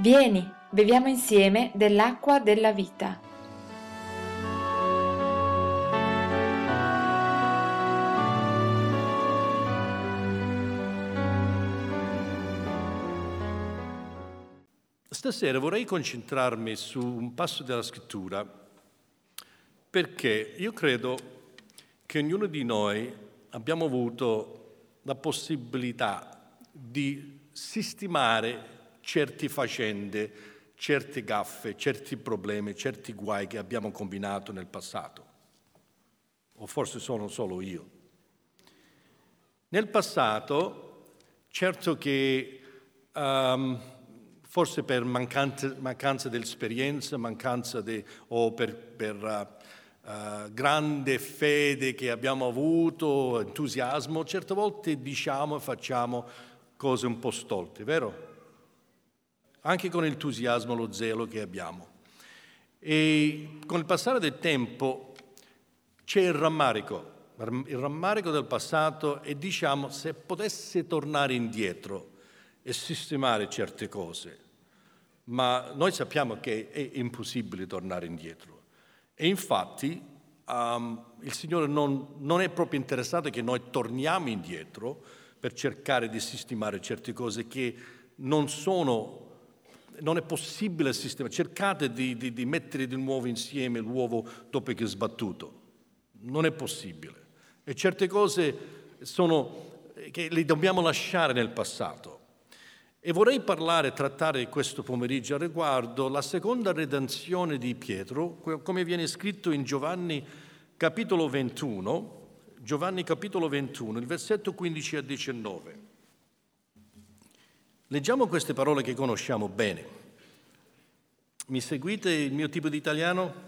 Vieni, beviamo insieme dell'acqua della vita. Stasera vorrei concentrarmi su un passo della scrittura perché io credo che ognuno di noi abbiamo avuto la possibilità di sistemare certe faccende, certe gaffe, certi problemi, certi guai che abbiamo combinato nel passato. O forse sono solo io. Nel passato, certo che um, forse per mancanza, mancanza dell'esperienza, mancanza di, o per, per uh, uh, grande fede che abbiamo avuto, entusiasmo, certe volte diciamo e facciamo cose un po' stolte, vero? Anche con entusiasmo lo zelo che abbiamo. E con il passare del tempo c'è il rammarico, il rammarico del passato e diciamo se potesse tornare indietro e sistemare certe cose, ma noi sappiamo che è impossibile tornare indietro. E infatti um, il Signore non, non è proprio interessato che noi torniamo indietro per cercare di sistemare certe cose che non sono non è possibile sistemare, cercate di, di, di, mettere di nuovo insieme l'uovo dopo che è sbattuto, non è possibile. E certe cose sono, che le dobbiamo lasciare nel passato. E vorrei parlare, trattare questo pomeriggio a riguardo la seconda redenzione di Pietro, come viene scritto in Giovanni capitolo 21, Giovanni capitolo 21, il versetto 15 a 19. Leggiamo queste parole che conosciamo bene. Mi seguite il mio tipo di italiano?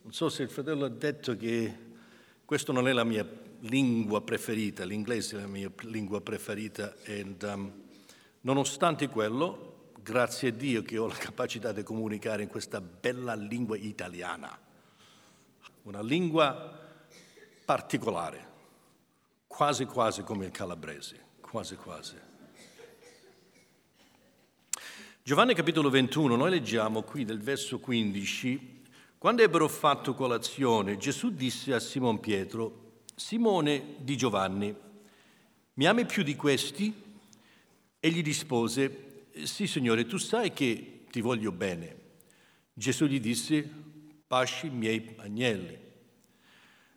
Non so se il fratello ha detto che questa non è la mia lingua preferita, l'inglese è la mia lingua preferita e um, nonostante quello, grazie a Dio che ho la capacità di comunicare in questa bella lingua italiana, una lingua particolare, quasi quasi come il calabrese, quasi quasi. Giovanni capitolo 21, noi leggiamo qui nel verso 15, quando ebbero fatto colazione, Gesù disse a Simon Pietro, Simone di Giovanni, mi ami più di questi? E gli rispose, sì Signore, tu sai che ti voglio bene. Gesù gli disse, pasci i miei agnelli.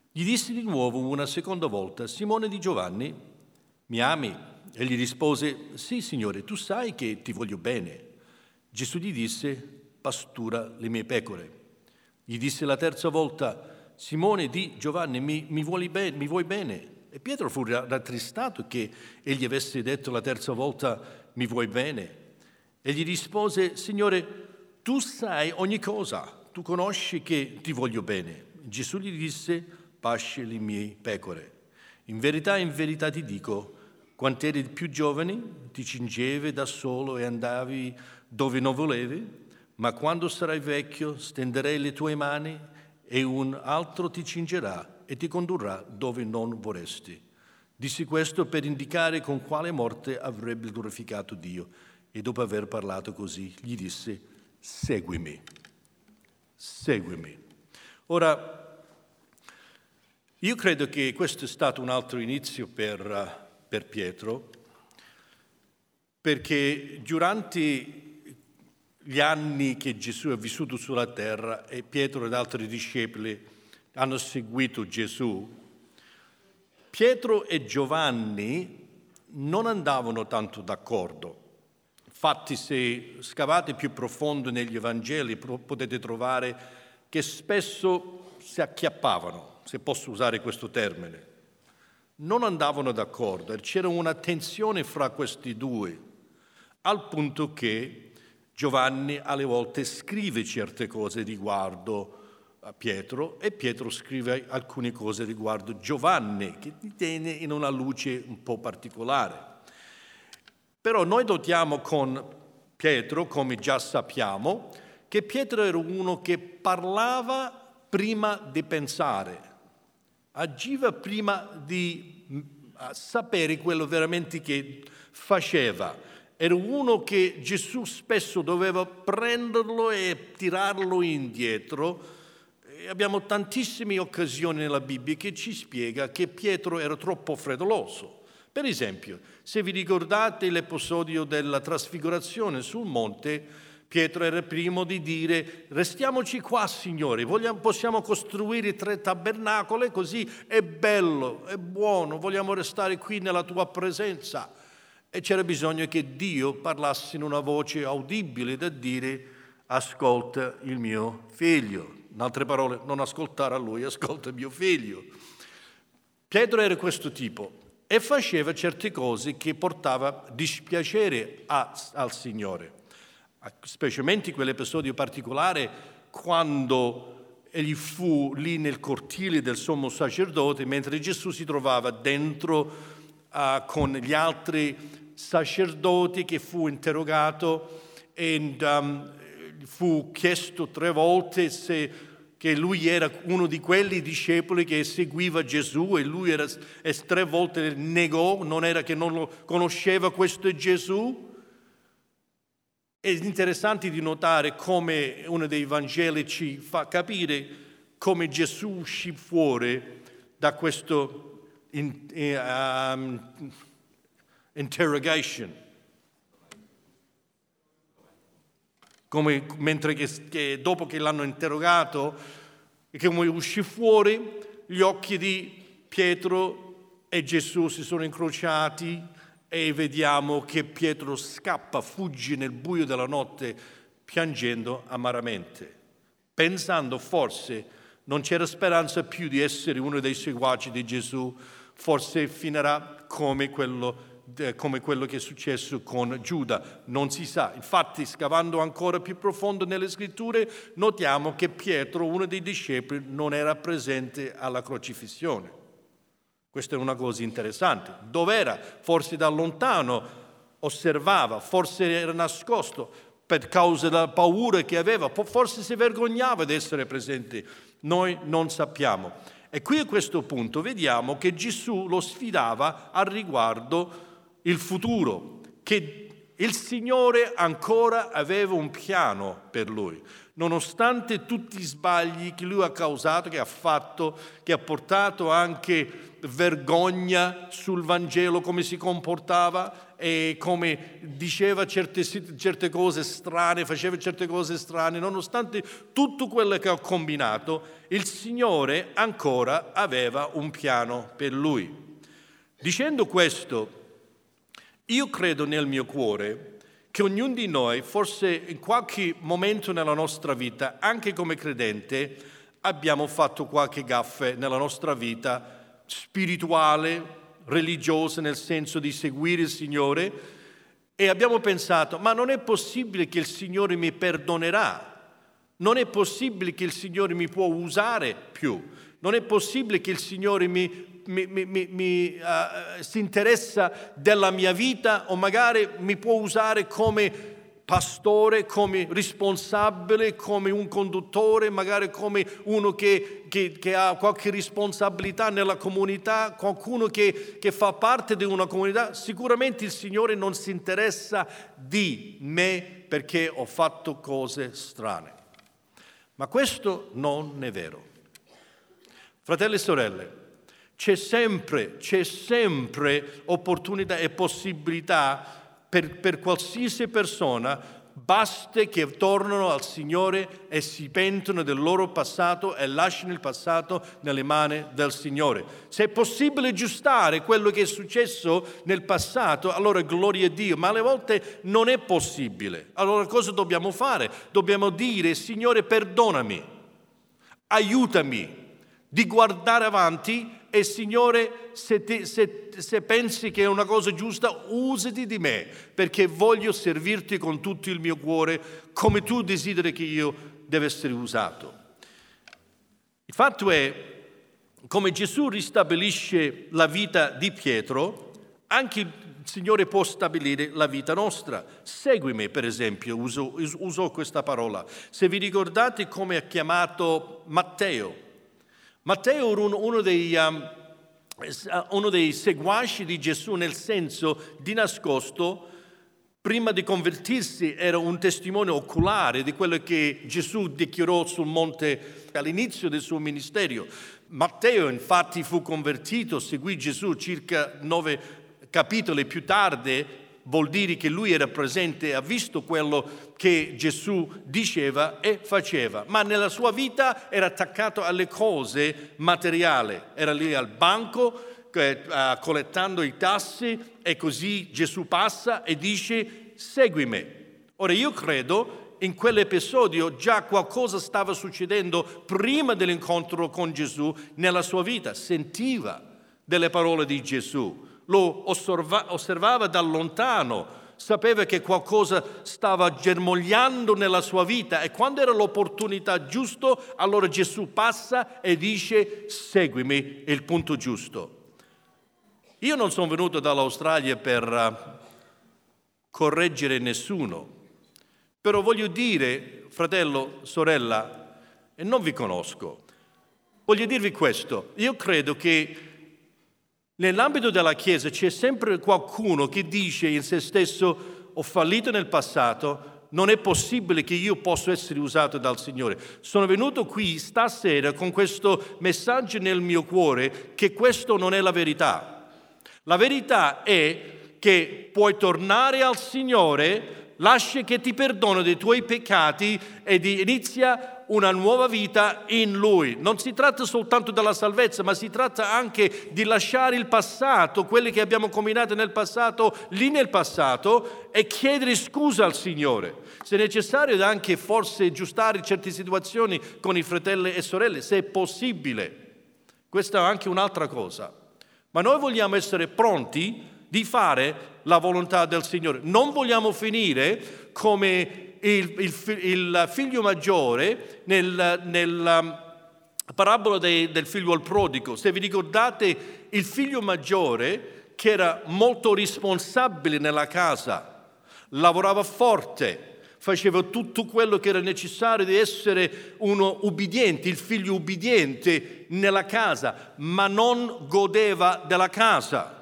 Gli disse di nuovo una seconda volta, Simone di Giovanni, mi ami? E gli rispose, sì Signore, tu sai che ti voglio bene. Gesù gli disse, pastura le mie pecore. Gli disse la terza volta, Simone di Giovanni, mi, mi, vuoi, bene, mi vuoi bene? E Pietro fu rattristato che egli avesse detto la terza volta, mi vuoi bene? E gli rispose, Signore, tu sai ogni cosa, tu conosci che ti voglio bene. Gesù gli disse, pasci le mie pecore. In verità, in verità ti dico, quando eri più giovane ti cingevi da solo e andavi dove non volevi, ma quando sarai vecchio stenderei le tue mani e un altro ti cingerà e ti condurrà dove non vorresti. Dissi questo per indicare con quale morte avrebbe glorificato Dio e dopo aver parlato così gli disse seguimi, seguimi. Ora, io credo che questo è stato un altro inizio per, per Pietro, perché durante gli anni che Gesù ha vissuto sulla terra e Pietro ed altri discepoli hanno seguito Gesù, Pietro e Giovanni non andavano tanto d'accordo. Infatti, se scavate più profondo negli Evangeli potete trovare che spesso si acchiappavano, se posso usare questo termine. Non andavano d'accordo, c'era una tensione fra questi due, al punto che Giovanni alle volte scrive certe cose riguardo a Pietro e Pietro scrive alcune cose riguardo Giovanni che li tiene in una luce un po' particolare. Però noi notiamo con Pietro, come già sappiamo, che Pietro era uno che parlava prima di pensare, agiva prima di sapere quello veramente che faceva era uno che Gesù spesso doveva prenderlo e tirarlo indietro. E abbiamo tantissime occasioni nella Bibbia che ci spiega che Pietro era troppo freddoloso. Per esempio, se vi ricordate l'episodio della trasfigurazione sul monte, Pietro era primo di dire restiamoci qua Signore, vogliamo, possiamo costruire tre tabernacoli così è bello, è buono, vogliamo restare qui nella tua presenza. E c'era bisogno che Dio parlasse in una voce audibile da dire ascolta il mio figlio. In altre parole, non ascoltare a lui, ascolta mio figlio. Pietro era questo tipo e faceva certe cose che portava dispiacere a, al Signore, specialmente quell'episodio particolare quando egli fu lì nel cortile del sommo sacerdote mentre Gesù si trovava dentro uh, con gli altri sacerdoti che fu interrogato e um, fu chiesto tre volte se che lui era uno di quelli discepoli che seguiva Gesù e lui era, e tre volte negò, non era che non lo conosceva questo Gesù. È interessante di notare come uno dei Vangeli ci fa capire come Gesù uscì fuori da questo in, um, interrogation. Come, mentre che, che dopo che l'hanno interrogato, come uscì fuori, gli occhi di Pietro e Gesù si sono incrociati e vediamo che Pietro scappa, fugge nel buio della notte piangendo amaramente, pensando forse non c'era speranza più di essere uno dei seguaci di Gesù, forse finirà come quello come quello che è successo con Giuda, non si sa. Infatti, scavando ancora più profondo nelle scritture, notiamo che Pietro, uno dei discepoli, non era presente alla crocifissione. Questa è una cosa interessante. Dov'era? Forse da lontano osservava, forse era nascosto per causa della paura che aveva, forse si vergognava di essere presente. Noi non sappiamo. E qui a questo punto vediamo che Gesù lo sfidava al riguardo il futuro, che il Signore ancora aveva un piano per lui, nonostante tutti i sbagli che lui ha causato, che ha fatto, che ha portato anche vergogna sul Vangelo, come si comportava e come diceva certe, certe cose strane, faceva certe cose strane, nonostante tutto quello che ha combinato, il Signore ancora aveva un piano per lui. Dicendo questo, io credo nel mio cuore che ognuno di noi, forse in qualche momento nella nostra vita, anche come credente, abbiamo fatto qualche gaffe nella nostra vita spirituale, religiosa, nel senso di seguire il Signore, e abbiamo pensato, ma non è possibile che il Signore mi perdonerà, non è possibile che il Signore mi può usare più, non è possibile che il Signore mi mi, mi, mi uh, si interessa della mia vita o magari mi può usare come pastore, come responsabile, come un conduttore, magari come uno che, che, che ha qualche responsabilità nella comunità, qualcuno che, che fa parte di una comunità, sicuramente il Signore non si interessa di me perché ho fatto cose strane. Ma questo non è vero. Fratelli e sorelle, c'è sempre, c'è sempre opportunità e possibilità per, per qualsiasi persona, basta che tornano al Signore e si pentono del loro passato e lasciano il passato nelle mani del Signore. Se è possibile aggiustare quello che è successo nel passato, allora gloria a Dio, ma alle volte non è possibile. Allora cosa dobbiamo fare? Dobbiamo dire, Signore, perdonami, aiutami di guardare avanti e Signore, se, ti, se, se, pensi che è una cosa giusta, usati di me, perché voglio servirti con tutto il mio cuore, come tu desideri che io deve essere usato. Il fatto è, come Gesù ristabilisce la vita di Pietro, anche il Signore può stabilire la vita nostra. Seguimi, per esempio, uso, uso questa parola. Se vi ricordate come ha chiamato Matteo, Matteo era uno dei, um, uno dei seguaci di Gesù nel senso di nascosto, Prima di convertirsi era un testimone oculare di quello che Gesù dichiarò sul monte all'inizio del suo ministero. Matteo infatti fu convertito, seguì Gesù circa nove capitoli più tardi, vuol dire che lui era presente ha visto quello che Gesù diceva e faceva, ma nella sua vita era attaccato alle cose materiali, era lì al banco eh, collettando i tassi e così Gesù passa e dice seguimi. Ora io credo in quell'episodio già qualcosa stava succedendo prima dell'incontro con Gesù nella sua vita, sentiva delle parole di Gesù, lo osserva, osservava da lontano, sapeva che qualcosa stava germogliando nella sua vita e quando era l'opportunità giusta, allora Gesù passa e dice seguimi, il punto giusto. Io non sono venuto dall'Australia per uh, correggere nessuno, però voglio dire, fratello, sorella, e non vi conosco, voglio dirvi questo, io credo che nell'ambito della Chiesa c'è sempre qualcuno che dice in se stesso ho fallito nel passato, non è possibile che io possa essere usato dal Signore. Sono venuto qui stasera con questo messaggio nel mio cuore che questo non è la verità. La verità è che puoi tornare al Signore, lascia che ti perdoni dei tuoi peccati ed inizia una nuova vita in Lui. Non si tratta soltanto della salvezza, ma si tratta anche di lasciare il passato, quelli che abbiamo combinato nel passato, lì nel passato, e chiedere scusa al Signore. Se necessario anche forse aggiustare certe situazioni con i fratelli e sorelle, se è possibile. Questa è anche un'altra cosa. Ma noi vogliamo essere pronti di fare la volontà del Signore. Non vogliamo finire come il, il, il figlio maggiore nel, nella um, parabola de, del figlio al prodigo. Se vi ricordate, il figlio maggiore, che era molto responsabile nella casa, lavorava forte, faceva tutto quello che era necessario di essere uno ubbidiente, il figlio ubbidiente nella casa, ma non godeva della casa.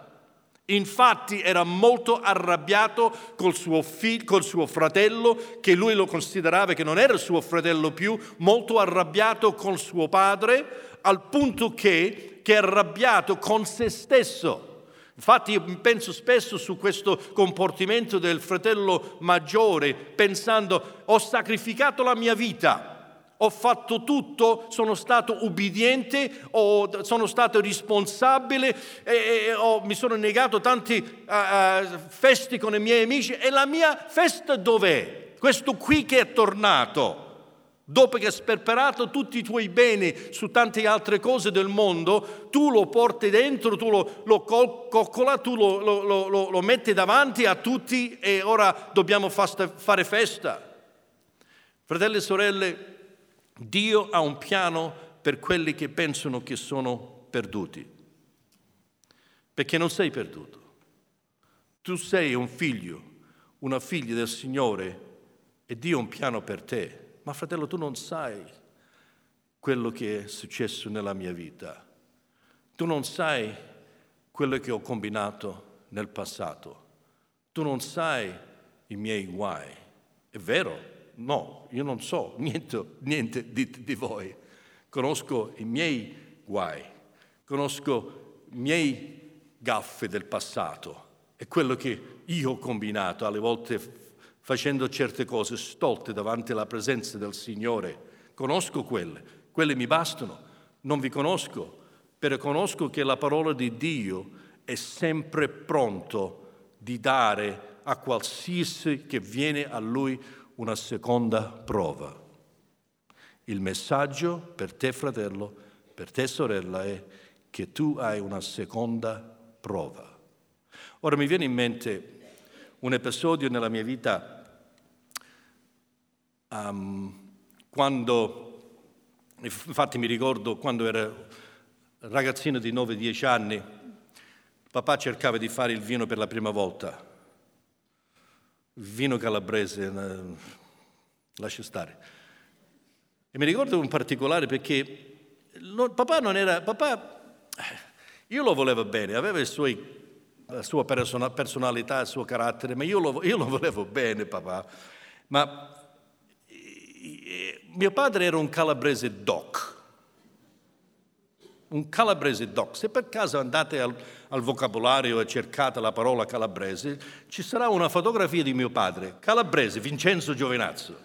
Infatti era molto arrabbiato col suo, figlio, col suo fratello, che lui lo considerava che non era suo fratello più, molto arrabbiato con suo padre, al punto che, che è arrabbiato con se stesso. Infatti io penso spesso su questo comportamento del fratello maggiore, pensando ho sacrificato la mia vita, ho fatto tutto, sono stato ubbidiente, ho, sono stato responsabile, e, e, ho, mi sono negato tanti uh, uh, feste con i miei amici e la mia festa dov'è? Questo qui che è tornato Dopo che hai sperperato tutti i tuoi beni su tante altre cose del mondo, tu lo porti dentro, tu lo, lo coccola, tu lo, lo, lo, metti davanti a tutti e ora dobbiamo fare festa. Fratelli e sorelle, Dio ha un piano per quelli che pensano che sono perduti. Perché non sei perduto. Tu sei un figlio, una figlia del Signore e Dio ha un piano per te. Ma fratello, tu non sai quello che è successo nella mia vita. Tu non sai quello che ho combinato nel passato. Tu non sai i miei guai. È vero? No, io non so niente, niente di, di voi. Conosco i miei guai, conosco i miei gaffe del passato e quello che io ho combinato alle volte facendo certe cose stolte davanti alla presenza del Signore. Conosco quelle, quelle mi bastano, non vi conosco, però conosco che la parola di Dio è sempre pronto di dare a qualsiasi che viene a Lui una seconda prova. Il messaggio per te fratello, per te sorella è che tu hai una seconda prova. Ora mi viene in mente un episodio nella mia vita Um, quando, infatti mi ricordo quando ero ragazzino di 9-10 anni, papà cercava di fare il vino per la prima volta, vino calabrese, eh, lascia stare. E mi ricordo in particolare perché non, papà non era, papà, io lo volevo bene, aveva suoi la sua personalità, il suo carattere, ma io lo, io lo volevo bene, papà. Ma mio padre era un calabrese doc, un calabrese doc. Se per caso andate al, al, vocabolario e cercate la parola calabrese, ci sarà una fotografia di mio padre, calabrese, Vincenzo Giovinazzo,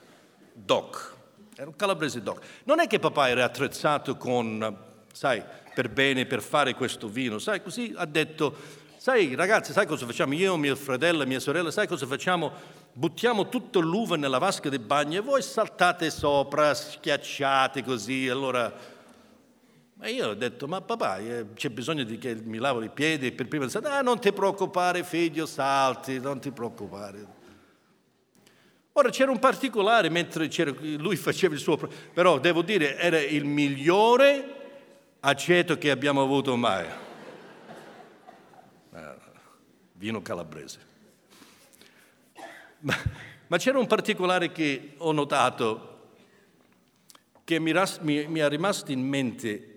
doc. Era un calabrese doc. Non è che papà era attrezzato con, sai, per bene, per fare questo vino, sai, così ha detto, sai ragazzi, sai cosa facciamo? Io, mio fratello mia sorella, sai cosa facciamo? Buttiamo tutta l'uva nella vasca del bagno e voi saltate sopra, schiacciate così, allora... Ma io ho detto, ma papà, eh, c'è bisogno di che mi lavo i piedi per prima di ah, non ti preoccupare figlio, salti, non ti preoccupare. Ora c'era un particolare mentre lui faceva il suo, però devo dire era il migliore aceto che abbiamo avuto mai. Eh, vino calabrese. Ma, ma, c'era un particolare che ho notato che mi, mi, mi è rimasto in mente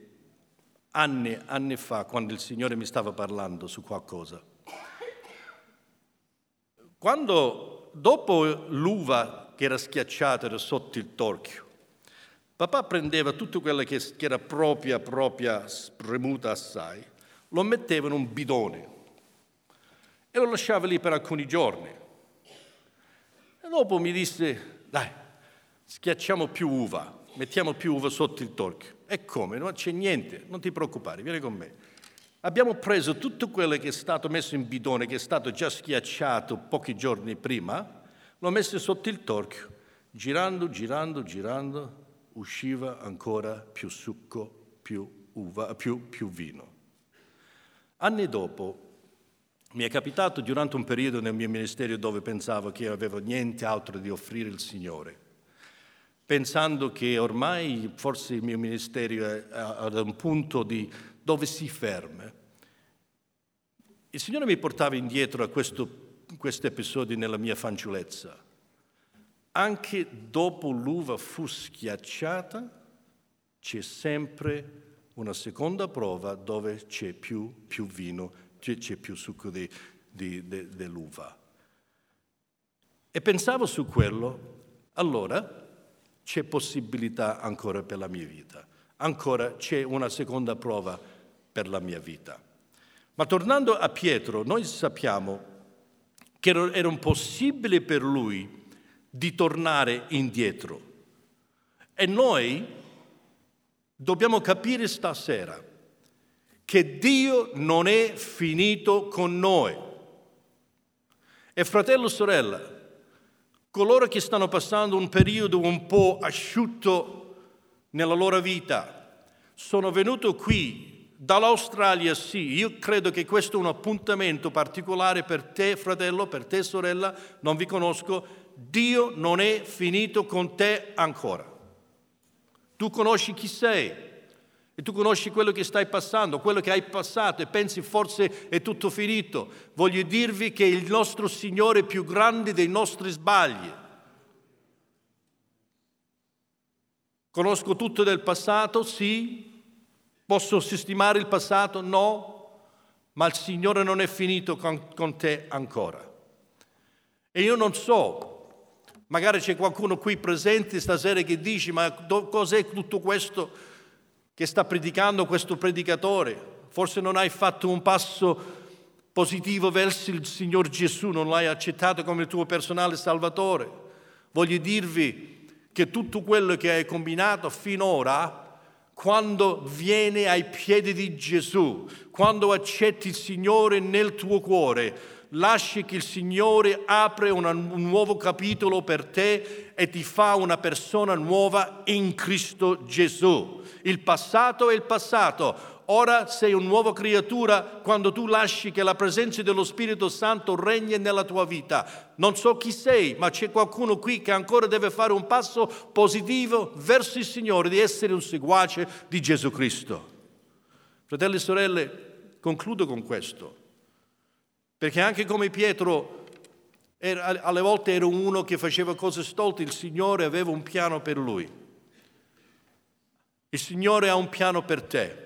anni, anni fa quando il Signore mi stava parlando su qualcosa. Quando dopo l'uva che era schiacciata, era sotto il torchio, papà prendeva tutto quello che, era propria, propria, spremuta assai, lo metteva in un bidone e lo lasciava lì per alcuni giorni. E dopo mi disse, dai, schiacciamo più uva, mettiamo più uva sotto il torchio. E come? Non c'è niente, non ti preoccupare, vieni con me. Abbiamo preso tutto quello che è stato messo in bidone, che è stato già schiacciato pochi giorni prima, l'ho messo sotto il torchio. Girando, girando, girando, usciva ancora più succo, più uva, più, più vino. Anni dopo mi è capitato durante un periodo nel mio ministero dove pensavo che avevo niente altro di offrire al Signore, pensando che ormai forse il mio ministero è ad un punto di, dove si ferma. Il Signore mi portava indietro a questo, questo episodio nella mia fanciullezza. Anche dopo l'uva fu schiacciata, c'è sempre una seconda prova dove c'è più, più vino, c'è, c'è, più succo di, di, de, dell'uva. E pensavo su quello, allora c'è possibilità ancora per la mia vita, ancora c'è una seconda prova per la mia vita. Ma tornando a Pietro, noi sappiamo che era impossibile per lui di tornare indietro. E noi dobbiamo capire stasera che Dio non è finito con noi. E fratello sorella, coloro che stanno passando un periodo un po' asciutto nella loro vita, sono venuti qui Dall'Australia sì, io credo che questo è un appuntamento particolare per te fratello, per te sorella, non vi conosco, Dio non è finito con te ancora. Tu conosci chi sei e tu conosci quello che stai passando, quello che hai passato e pensi forse è tutto finito. Voglio dirvi che il nostro Signore è più grande dei nostri sbagli. Conosco tutto del passato, sì, Posso sistemare il passato? No, ma il Signore non è finito con, con te ancora. E io non so, magari c'è qualcuno qui presente stasera che dice, ma cos'è tutto questo che sta predicando questo predicatore? Forse non hai fatto un passo positivo verso il Signore Gesù, non l'hai accettato come il tuo personale salvatore. Voglio dirvi che tutto quello che hai combinato finora quando vieni ai piedi di Gesù, quando accetti il Signore nel tuo cuore, lasci che il Signore apra un nuovo capitolo per te e ti fa una persona nuova in Cristo Gesù. Il passato è il passato, ora sei una nuova creatura quando tu lasci che la presenza dello Spirito Santo regni nella tua vita. Non so chi sei, ma c'è qualcuno qui che ancora deve fare un passo positivo verso il Signore, di essere un seguace di Gesù Cristo. Fratelli e sorelle, concludo con questo, perché anche come Pietro era, alle volte era uno che faceva cose stolte, il Signore aveva un piano per lui. Il Signore ha un piano per te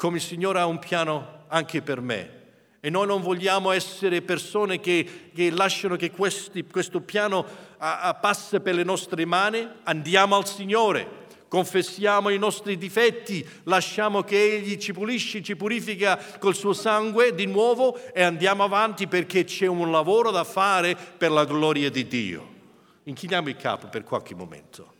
come il Signore ha un piano anche per me E noi non vogliamo essere persone che, che lasciano che questi, questo piano a, a passi per le nostre mani. Andiamo al Signore, confessiamo i nostri difetti, lasciamo che Egli ci pulisce, ci purifica col suo sangue di nuovo e andiamo avanti perché c'è un lavoro da fare per la gloria di Dio. Inchiniamo il capo per qualche momento.